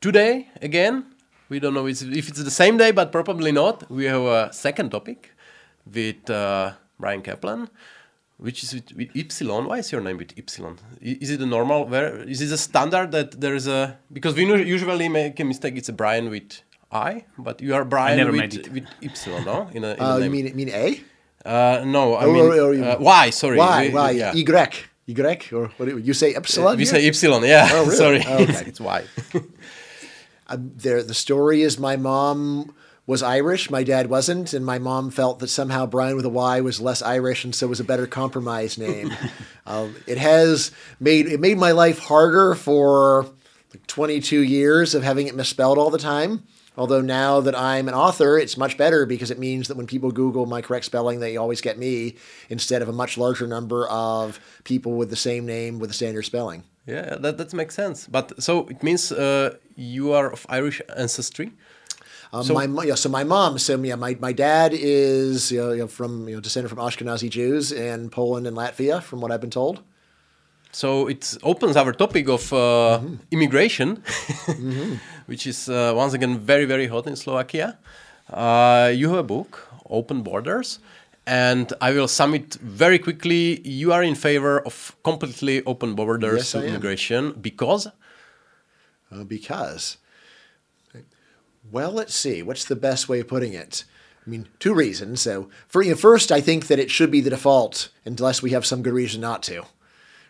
Today, again, we don't know if it's the same day, but probably not. We have a second topic with uh, Bryan Caplan, which is with, with Epsilon. Why is your name with Epsilon? Is it a normal? Where is it a standard that there is a? Because we usually make a mistake. It's a Brian with I, but you are Brian with, with Epsilon, no? In a, in uh, you mean mean A? Uh, no, I or, mean or, or, uh, Y. Sorry, Y. Y. Yeah. Y. Y or what do you, you say epsilon? we say epsilon, yeah. Oh, really? Sorry, oh, okay. it's Y. there, the story is my mom was Irish, my dad wasn't, and my mom felt that somehow Bryan with a Y was less Irish, and so was a better compromise name. um, it has made it made my life harder for like 22 years of having it misspelled all the time. Although now that I'm an author, it's much better because it means that when people Google my correct spelling, they always get me instead of a much larger number of people with the same name with the standard spelling. Yeah, that, that makes sense. But so it means uh, you are of Irish ancestry. Um, so, my yeah, so my mom, so yeah, my, my dad is you know, you know, from you know descended from Ashkenazi Jews in Poland and Latvia, from what I've been told. So it opens our topic of uh, mm-hmm. immigration, mm-hmm. which is uh, once again very very hot in Slovakia. Uh, you have a book, Open Borders, and I will sum it very quickly. You are in favor of completely open borders yes, to immigration because. Uh, because. Well, let's see. What's the best way of putting it? I mean, two reasons. So, for, you know, first, I think that it should be the default unless we have some good reason not to.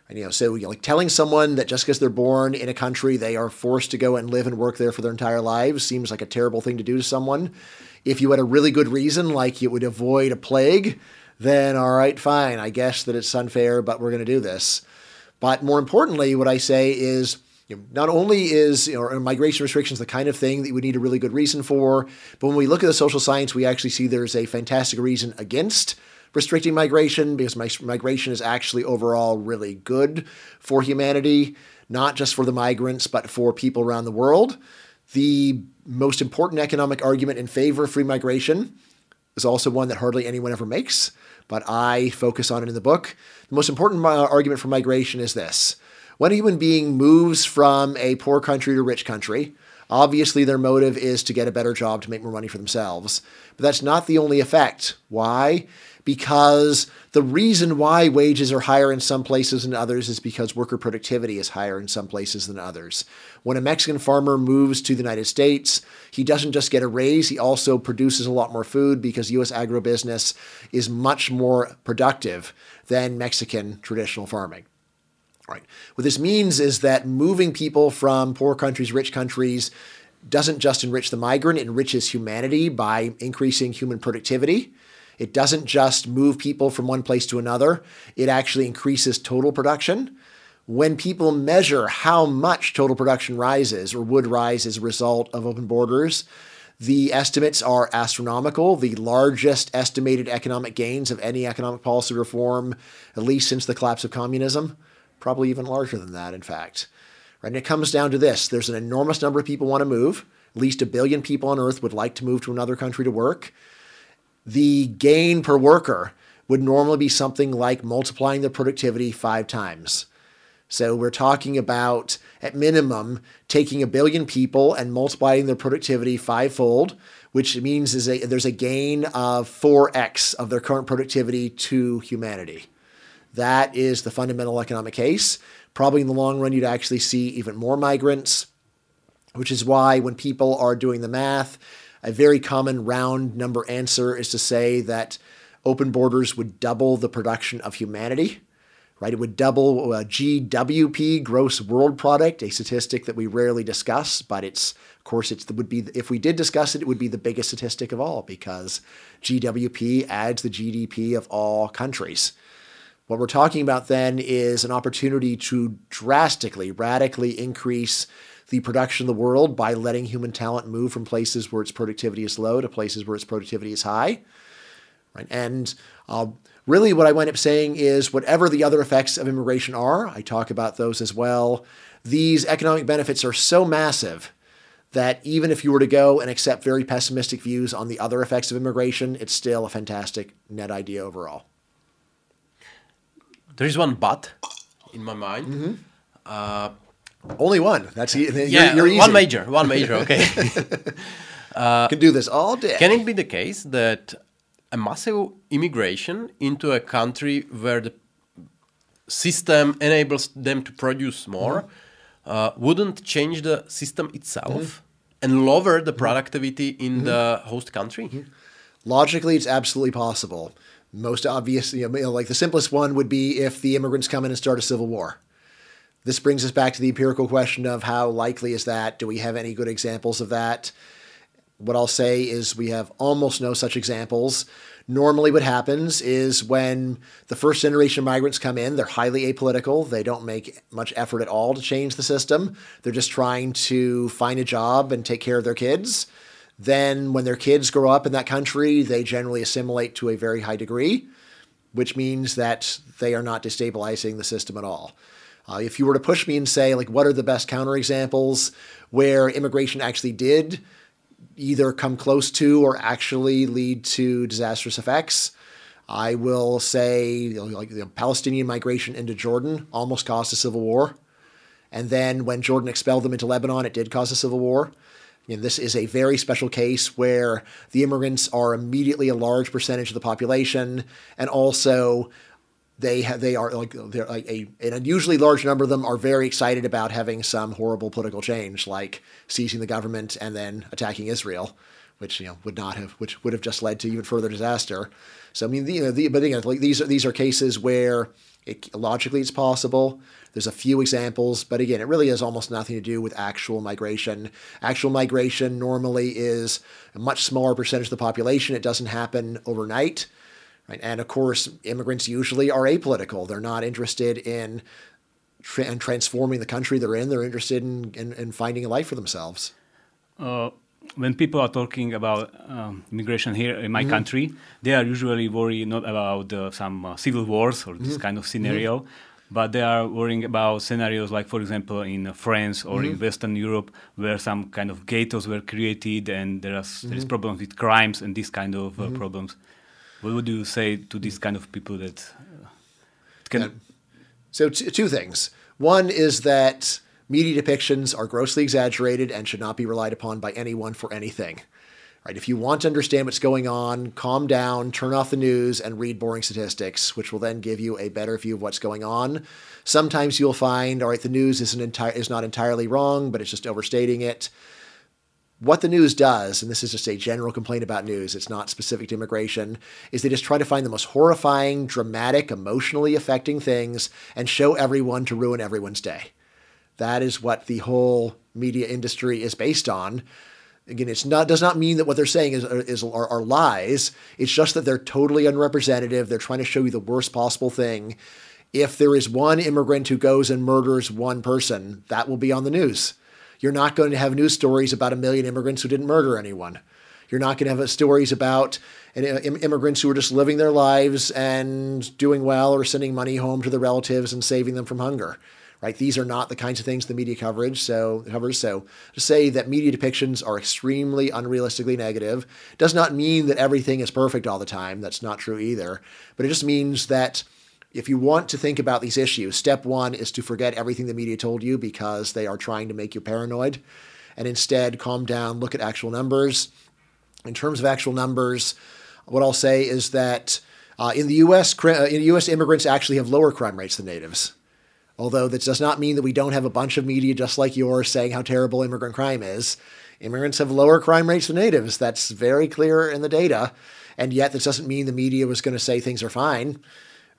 And, you know, so you know, like telling someone that just because they're born in a country, they are forced to go and live and work there for their entire lives seems like a terrible thing to do to someone. If you had a really good reason, like you would avoid a plague, then all right, fine. I guess that it's unfair, but we're going to do this. But more importantly, what I say is you know, not only is you know, migration restrictions the kind of thing that we need a really good reason for, but when we look at the social science, we actually see there's a fantastic reason against restricting migration because migration is actually overall really good for humanity, not just for the migrants, but for people around the world. The most important economic argument in favor of free migration is also one that hardly anyone ever makes, but I focus on it in the book. The most important uh, argument for migration is this when a human being moves from a poor country to a rich country, obviously their motive is to get a better job to make more money for themselves. But that's not the only effect. Why? because the reason why wages are higher in some places than others is because worker productivity is higher in some places than others. When a Mexican farmer moves to the United States, he doesn't just get a raise, he also produces a lot more food because US agribusiness is much more productive than Mexican traditional farming. Right. What this means is that moving people from poor countries, rich countries, doesn't just enrich the migrant, it enriches humanity by increasing human productivity. It doesn't just move people from one place to another, it actually increases total production. When people measure how much total production rises or would rise as a result of open borders, the estimates are astronomical, the largest estimated economic gains of any economic policy reform, at least since the collapse of communism, probably even larger than that, in fact. Right? And it comes down to this there's an enormous number of people want to move. At least a billion people on Earth would like to move to another country to work the gain per worker would normally be something like multiplying the productivity five times. So we're talking about, at minimum, taking a billion people and multiplying their productivity fivefold, which means is a, there's a gain of 4x of their current productivity to humanity. That is the fundamental economic case. Probably in the long run, you'd actually see even more migrants, which is why when people are doing the math, a very common round number answer is to say that open borders would double the production of humanity, right? It would double uh, GWP, gross world product, a statistic that we rarely discuss, but it's of course it would be if we did discuss it, it would be the biggest statistic of all because GWP adds the GDP of all countries. What we're talking about then is an opportunity to drastically, radically increase the production of the world by letting human talent move from places where its productivity is low to places where its productivity is high. Right? And uh, really, what I wind up saying is whatever the other effects of immigration are, I talk about those as well. These economic benefits are so massive that even if you were to go and accept very pessimistic views on the other effects of immigration, it's still a fantastic net idea overall. There is one but in my mind. Mm-hmm. Uh, Only one. That's e- you're, you're easy. one major, one major. Okay. Can do this all day. Can it be the case that a massive immigration into a country where the system enables them to produce more Mm-hmm. uh, wouldn't change the system itself and lower the productivity in the host country? Logically, it's absolutely possible. Most obvious, you know, like the simplest one would be if the immigrants come in and start a civil war. This brings us back to the empirical question of how likely is that? Do we have any good examples of that? What I'll say is we have almost no such examples. Normally, what happens is when the first generation of migrants come in, they're highly apolitical. They don't make much effort at all to change the system. They're just trying to find a job and take care of their kids. Then, when their kids grow up in that country, they generally assimilate to a very high degree, which means that they are not destabilizing the system at all. Uh, if you were to push me and say, like, what are the best counterexamples where immigration actually did either come close to or actually lead to disastrous effects, I will say, like, the Palestinian migration into Jordan almost caused a civil war. And then when Jordan expelled them into Lebanon, it did cause a civil war. And this is a very special case where the immigrants are immediately a large percentage of the population, and also they have they are like they're like a an unusually large number of them are very excited about having some horrible political change, like seizing the government and then attacking Israel, which you know would not have which would have just led to even further disaster. So I mean, the, you know, the, but again, like these are these are cases where it, logically it's possible. There's a few examples, but again, it really has almost nothing to do with actual migration. Actual migration normally is a much smaller percentage of the population. It doesn't happen overnight. Right? And of course, immigrants usually are apolitical. They're not interested in, tra- transforming the country they're in. They're interested in, in, in finding a life for themselves. Uh, when people are talking about um, immigration here in my country, they are usually worried not about uh, some uh, civil wars or this kind of scenario, but they are worrying about scenarios like, for example, in uh, France or in Western Europe, where some kind of ghettos were created and there is there is problems with crimes and this kind of uh, problems. What would you say to these kind of people that uh, can? So, t- two things. One is that media depictions are grossly exaggerated and should not be relied upon by anyone for anything. Right? If you want to understand what's going on, calm down, turn off the news, and read boring statistics, which will then give you a better view of what's going on. Sometimes you'll find, all right, the news isn't is not entirely wrong, but it's just overstating it. What the news does, and this is just a general complaint about news, it's not specific to immigration, is they just try to find the most horrifying, dramatic, emotionally affecting things and show everyone to ruin everyone's day. That is what the whole media industry is based on. Again, it's not does not mean that what they're saying is, is are, are lies. It's just that they're totally unrepresentative. They're trying to show you the worst possible thing. If there is one immigrant who goes and murders one person, that will be on the news. You're not going to have news stories about a million immigrants who didn't murder anyone. You're not going to have stories about uh, immigrants who are just living their lives and doing well or sending money home to their relatives and saving them from hunger. Right? These are not the kinds of things the media coverage so covers. So to say that media depictions are extremely unrealistically negative does not mean that everything is perfect all the time. That's not true either. But it just means that if you want to think about these issues, step one is to forget everything the media told you because they are trying to make you paranoid, and instead calm down, look at actual numbers. In terms of actual numbers, what I'll say is that uh, in the U.S., in U.S. immigrants actually have lower crime rates than natives. Although that does not mean that we don't have a bunch of media just like yours saying how terrible immigrant crime is. Immigrants have lower crime rates than natives. That's very clear in the data. And yet, this doesn't mean the media was going to say things are fine.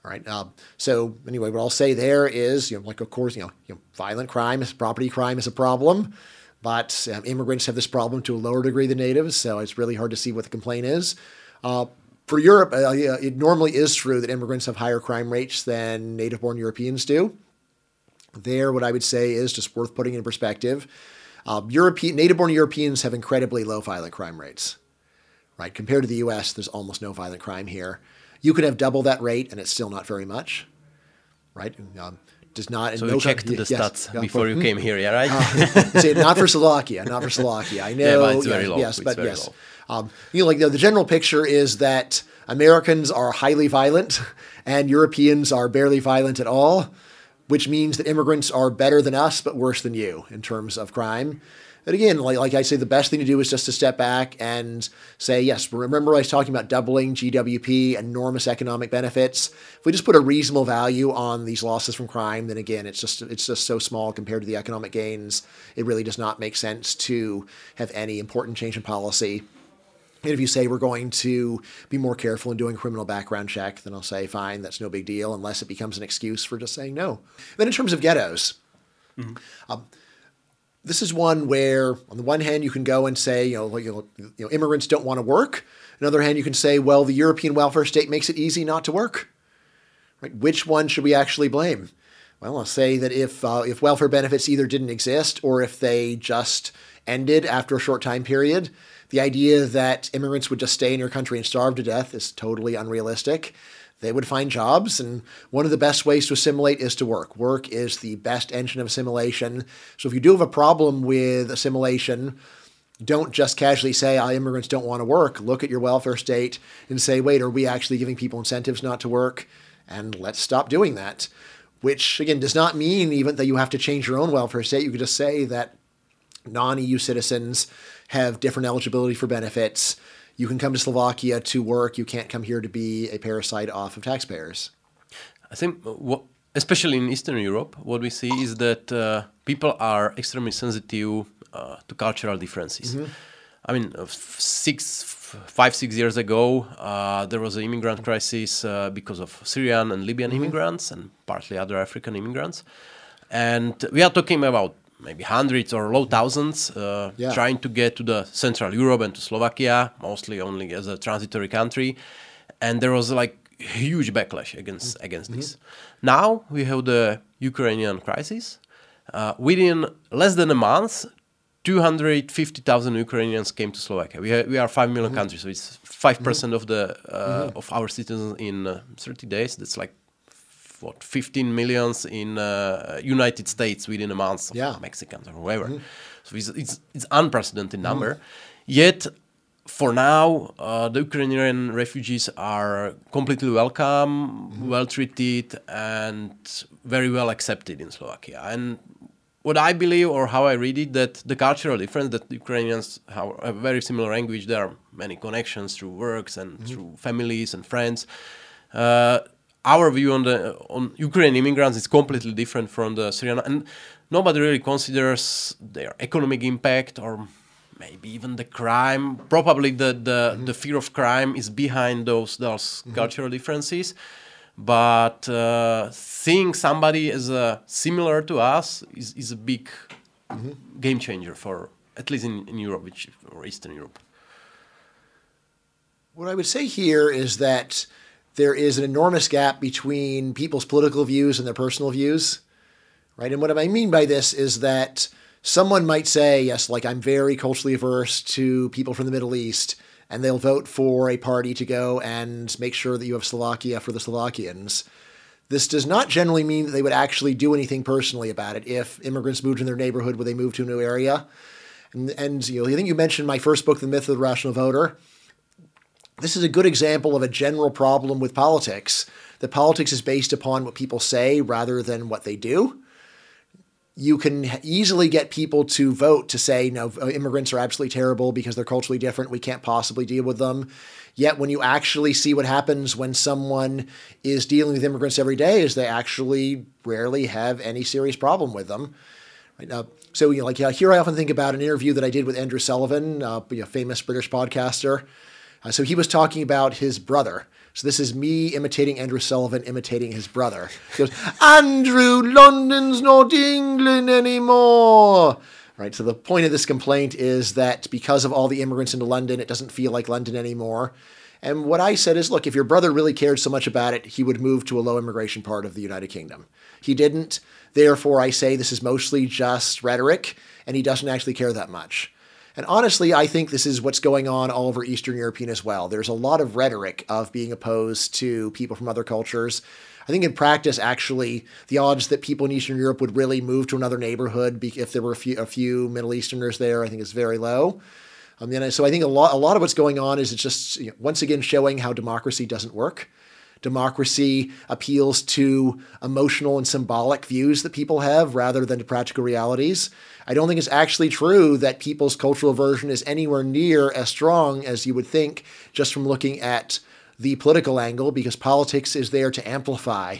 All right. Uh, so anyway, what I'll say there is, you know, like of course, you know, you know violent crime, property crime is a problem, but um, immigrants have this problem to a lower degree than natives. So it's really hard to see what the complaint is. Uh, for Europe, uh, it normally is true that immigrants have higher crime rates than native-born Europeans do. There, what I would say is just worth putting in perspective. Uh, European native-born Europeans have incredibly low violent crime rates. Right, compared to the U.S., there's almost no violent crime here. You could have double that rate, and it's still not very much, right? Um, does not. So no you checked the yes, stats yeah, before for- you came here, yeah, right? Say, not for Slovakia, not for Slovakia. I know. but it's very yes, low. Yes, It's but very yes. low. Um, you know, like the, the general picture is that Americans are highly violent and Europeans are barely violent at all, which means that immigrants are better than us but worse than you in terms of crime. But again, like, like I say, the best thing to do is just to step back and say, yes, remember I was talking about doubling GWP, enormous economic benefits. If we just put a reasonable value on these losses from crime, then again, it's just it's just so small compared to the economic gains. It really does not make sense to have any important change in policy. And if you say we're going to be more careful in doing criminal background check, then I'll say, fine, that's no big deal, unless it becomes an excuse for just saying no. Then in terms of ghettos, um, this is one where, on the one hand, you can go and say, you know, like, you know, you know, immigrants don't want to work. On the other hand, you can say, well, the European welfare state makes it easy not to work. Right? Which one should we actually blame? Well, I'll say that if uh, if welfare benefits either didn't exist or if they just ended after a short time period, the idea that immigrants would just stay in your country and starve to death is totally unrealistic. They would find jobs, and one of the best ways to assimilate is to work. Work is the best engine of assimilation. So if you do have a problem with assimilation, don't just casually say, oh, immigrants don't want to work. Look at your welfare state and say, wait, are we actually giving people incentives not to work? And let's stop doing that. Which, again, does not mean even that you have to change your own welfare state. You could just say that non EU citizens have different eligibility for benefits. You can come to Slovakia to work. You can't come here to be a parasite off of taxpayers. I think, what, especially in Eastern Europe, what we see is that uh, people are extremely sensitive uh, to cultural differences. I mean, uh, six, five, six years ago, uh, there was an immigrant crisis uh, because of Syrian and Libyan immigrants and partly other African immigrants. And we are talking about maybe hundreds or low thousands uh, Yeah. trying to get to the Central Europe and to Slovakia, mostly only as a transitory country. And there was like huge backlash against against this. Now we have the Ukrainian crisis. Uh, within less than a month, 250,000 Ukrainians came to Slovakia. We, ha- we are 5 million country, so it's 5% of the uh, of our citizens in uh, 30 days. That's like what 15 millions in uh, United States within a month of Yeah. Mexicans or whoever. So it's, it's it's unprecedented number. Yet for now, uh, the Ukrainian refugees are completely welcome, well treated, and very well accepted in Slovakia. And what I believe, or how I read it, that the cultural difference that Ukrainians have a very similar language. There are many connections through works and mm-hmm. through families and friends. Uh, our view on the on Ukrainian immigrants is completely different from the Syrian, and nobody really considers their economic impact or maybe even the crime. Probably the the, mm-hmm. the fear of crime is behind those those mm-hmm. cultural differences. But uh, seeing somebody as uh, similar to us is, is a big game changer for at least in, in Europe, which or Eastern Europe. What I would say here is that there is an enormous gap between people's political views and their personal views, right? And what I mean by this is that someone might say, yes, like I'm very culturally averse to people from the Middle East, and they'll vote for a party to go and make sure that you have Slovakia for the Slovakians. This does not generally mean that they would actually do anything personally about it. If immigrants moved in their neighborhood, would they move to a new area? And, and you know, I think you mentioned my first book, The Myth of the Rational Voter this is a good example of a general problem with politics. That politics is based upon what people say rather than what they do. You can easily get people to vote to say, no, immigrants are absolutely terrible because they're culturally different. We can't possibly deal with them. Yet, when you actually see what happens when someone is dealing with immigrants every day, is they actually rarely have any serious problem with them. Right so you know, like yeah, here, I often think about an interview that I did with Andrew Sullivan, uh, a famous British podcaster. Uh, so he was talking about his brother. So this is me imitating Andrew Sullivan, imitating his brother. He goes, Andrew, London's not England anymore. Right. So the point of this complaint is that because of all the immigrants into London, it doesn't feel like London anymore. And what I said is, look, if your brother really cared so much about it, he would move to a low immigration part of the United Kingdom. He didn't. Therefore, I say this is mostly just rhetoric, and he doesn't actually care that much. And honestly, I think this is what's going on all over Eastern European as well. There's a lot of rhetoric of being opposed to people from other cultures. I think in practice, actually, the odds that people in Eastern Europe would really move to another neighborhood if there were a few, a few Middle Easterners there, I think is very low. Um, I mean, so I think a lot, a lot of what's going on is it's just you know, once again showing how democracy doesn't work. Democracy appeals to emotional and symbolic views that people have rather than to practical realities. I don't think it's actually true that people's cultural aversion is anywhere near as strong as you would think just from looking at the political angle, because politics is there to amplify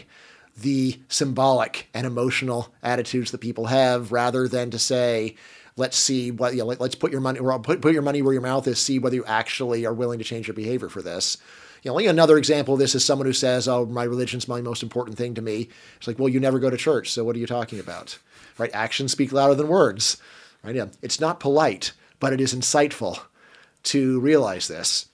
the symbolic and emotional attitudes that people have rather than to say, let's see what you know, let, us put your money put, put your money where your mouth is see whether you actually are willing to change your behavior for this you know, another example of this is someone who says, "Oh, my religion's my most important thing to me." It's like, well, you never go to church, so what are you talking about? Right? Actions speak louder than words. Right? Yeah. It's not polite, but it is insightful to realize this.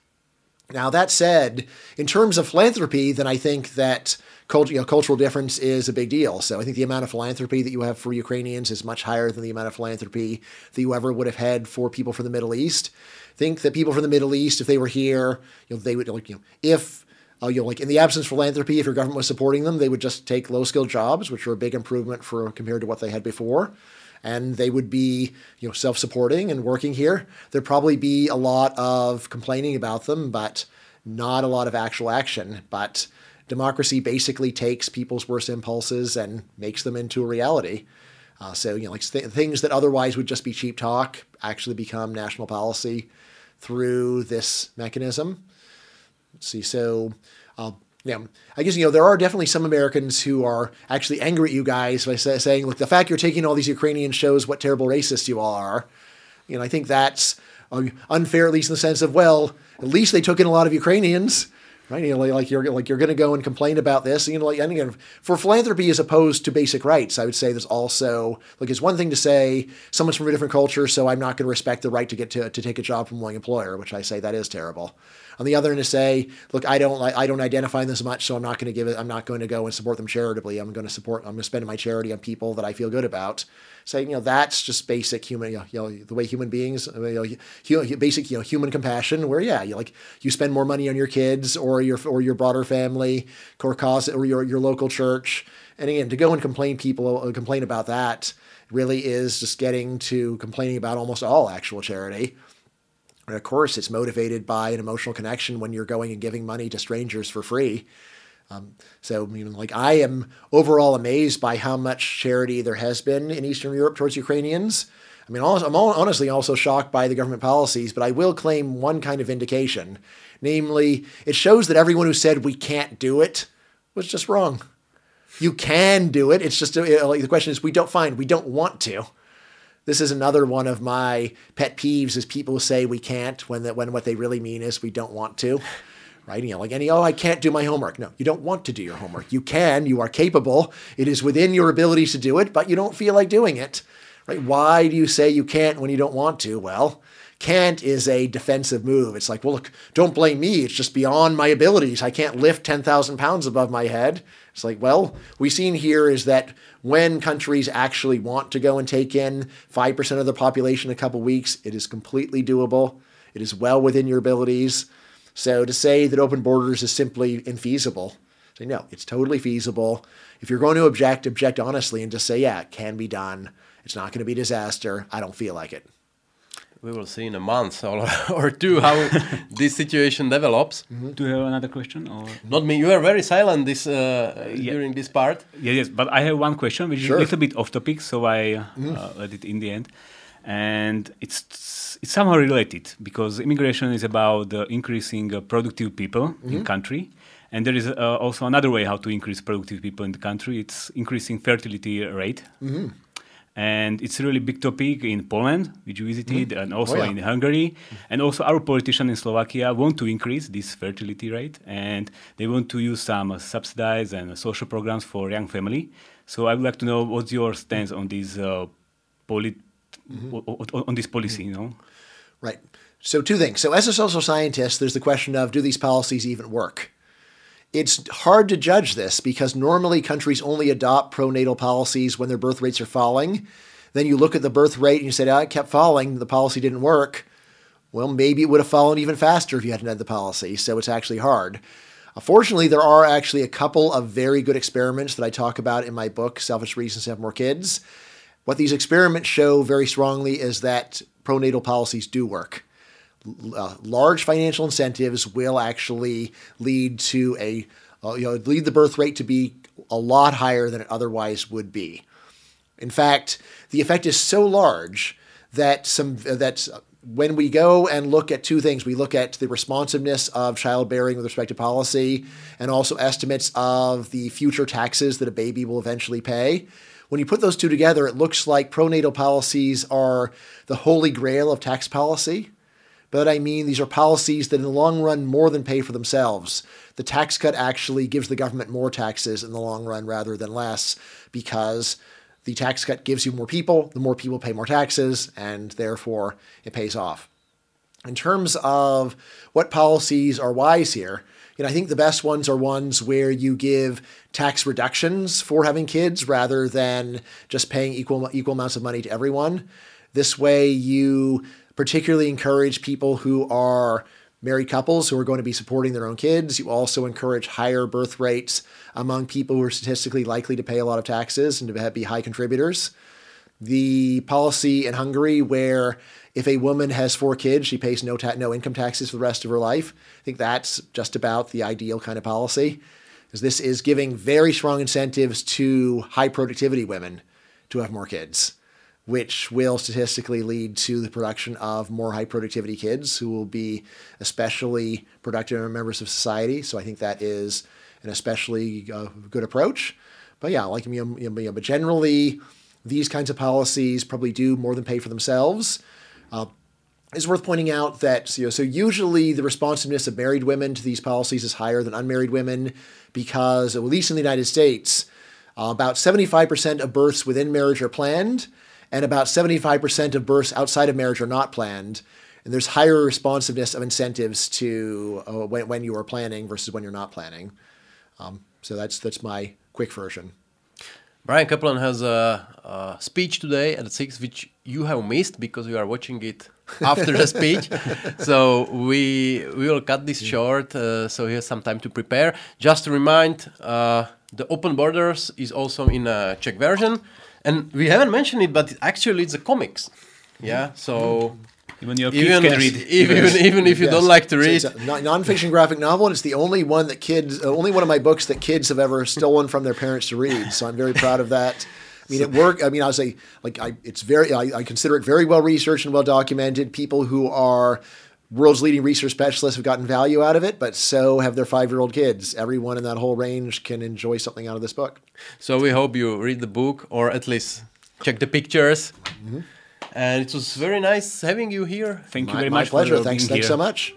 Now, that said, in terms of philanthropy, then I think that you know, cultural difference is a big deal. So I think the amount of philanthropy that you have for Ukrainians is much higher than the amount of philanthropy that you ever would have had for people from the Middle East. Think that people from the Middle East, if they were here, you know, they would like, you know, if uh, you know, like in the absence of philanthropy, if your government was supporting them, they would just take low skilled jobs, which are a big improvement for compared to what they had before and they would be you know self-supporting and working here there'd probably be a lot of complaining about them but not a lot of actual action but democracy basically takes people's worst impulses and makes them into a reality. Uh, so you know like th- things that otherwise would just be cheap talk actually become national policy through this mechanism. Let's see so uh, I guess you know there are definitely some Americans who are actually angry at you guys by say, saying, "Look, the fact you're taking all these Ukrainians shows what terrible racists you are." You know, I think that's uh, unfair, at least in the sense of, well, at least they took in a lot of Ukrainians, right? You know, like you're like you're going to go and complain about this. You know, like again, for philanthropy as opposed to basic rights, I would say there's also like it's one thing to say someone's from a different culture, so I'm not going to respect the right to get to to take a job from one employer, which I say that is terrible. On the other end, to say, look, I don't I don't identify this much, so I'm not going to give it. I'm not going to go and support them charitably. I'm going to support. I'm going to spend my charity on people that I feel good about. Saying, you know, that's just basic human, you know, the way human beings, you know, basic, you know, human compassion. Where yeah, you like you spend more money on your kids or your or your broader family, or or your your local church. And again, to go and complain people uh, complain about that really is just getting to complaining about almost all actual charity. And of course, it's motivated by an emotional connection when you're going and giving money to strangers for free. Um, so, you know, like I am overall amazed by how much charity there has been in Eastern Europe towards Ukrainians. I mean, I'm honestly also shocked by the government policies, but I will claim one kind of indication. Namely, it shows that everyone who said we can't do it was just wrong. You can do it. It's just uh, like the question is, we don't find, we don't want to. This is another one of my pet peeves is people say we can't when, the, when what they really mean is we don't want to. Right? You know, like any, oh, I can't do my homework. No, you don't want to do your homework. You can, you are capable. It is within your abilities to do it, but you don't feel like doing it. Right? Why do you say you can't when you don't want to? Well, can't is a defensive move. It's like, well, look, don't blame me. It's just beyond my abilities. I can't lift 10,000 pounds above my head. It's like, well, we've seen here is that when countries actually want to go and take in 5% of the population in a couple weeks, it is completely doable. It is well within your abilities. So to say that open borders is simply infeasible, say no, it's totally feasible. If you're going to object, object honestly and just say, yeah, it can be done. It's not going to be disaster. I don't feel like it we will see in a month or, or two how this situation develops. Mm -hmm. Do you have another question? Or? Not me. You are very silent this uh, yeah. during this part. Yeah, yes, but I have one question which sure. is a little bit off topic, so I uh, mm -hmm. let it in the end. And it's it's somehow related because immigration is about uh, increasing uh, productive people mm -hmm. in mm-hmm. country. And there is uh, also another way how to increase productive people in the country. It's increasing fertility rate. Mm-hmm and it's a really big topic in Poland, which you visited, mm. and also oh, yeah. in Hungary. And also, our politicians in Slovakia want to increase this fertility rate, and they want to use some uh, subsidies and social programs for young family. So, I would like to know what's your stance on this uh, poli- mm-hmm. on this policy. You know, right. So, two things. So, as a social scientist, there's the question of do these policies even work? It's hard to judge this because normally countries only adopt pronatal policies when their birth rates are falling then you look at the birth rate and you say, oh, it kept falling, the policy didn't work. Well, maybe it would have fallen even faster if you hadn't had the policy. So it's actually hard. Uh, fortunately, there are actually a couple of very good experiments that I talk about in my book, Selfish Reasons to Have More Kids. What these experiments show very strongly is that pronatal policies do work. Uh, large financial incentives will actually lead to a uh, you know lead the birth rate to be a lot higher than it otherwise would be. In fact, the effect is so large that some that when we go and look at two things, we look at the responsiveness of childbearing with respect to policy and also estimates of the future taxes that a baby will eventually pay. When you put those two together, it looks like pronatal policies are the holy grail of tax policy. But I mean, these are policies that in the long run more than pay for themselves. The tax cut actually gives the government more taxes in the long run rather than less because the tax cut gives you more people, the more people pay more taxes, and therefore it pays off. In terms of what policies are wise here, you know, I think the best ones are ones where you give tax reductions for having kids rather than just paying equal equal amounts of money to everyone. This way, you particularly encourage people who are married couples who are going to be supporting their own kids. You also encourage higher birth rates among people who are statistically likely to pay a lot of taxes and to be high contributors. The policy in Hungary where if a woman has four kids, she pays no ta- no income taxes for the rest of her life. I think that's just about the ideal kind of policy. Because this is giving very strong incentives to high productivity women to have more kids which will statistically lead to the production of more high productivity kids who will be especially productive members of society. So I think that is an especially uh, good approach. But yeah, like you know, but generally, these kinds of policies probably do more than pay for themselves. Uh, it's worth pointing out that you know, so usually the responsiveness of married women to these policies is higher than unmarried women because, at least in the United States, uh, about 75% of births within marriage are planned, and about 75% of births outside of marriage are not planned. And there's higher responsiveness of incentives to uh, when, when you are planning versus when you're not planning. Um, so that's that's my quick version. Bryan Caplan has a, a, speech today at six, which you have missed because you are watching it after the speech. So we we will cut this short. Uh, so he has some time to prepare. Just to remind, uh, the Open Borders is also in a Czech version and we haven't mentioned it, but actually it's a comics. Yeah, so. Even your kids even, can read. Even, even, even if you yes. don't like to read, so it's a non-fiction graphic novel, and it's the only one that kids, uh, only one of my books that kids have ever stolen from their parents to read. So I'm very proud of that. I mean, it worked. I mean, I would say, like, I, it's very, I, I consider it very well researched and well documented. People who are world's leading research specialists have gotten value out of it, but so have their five year old kids. Everyone in that whole range can enjoy something out of this book. So we hope you read the book or at least check the pictures. Mm-hmm. And it was very nice having you here. Thank my, you very much. My pleasure. Thanks, thanks so much.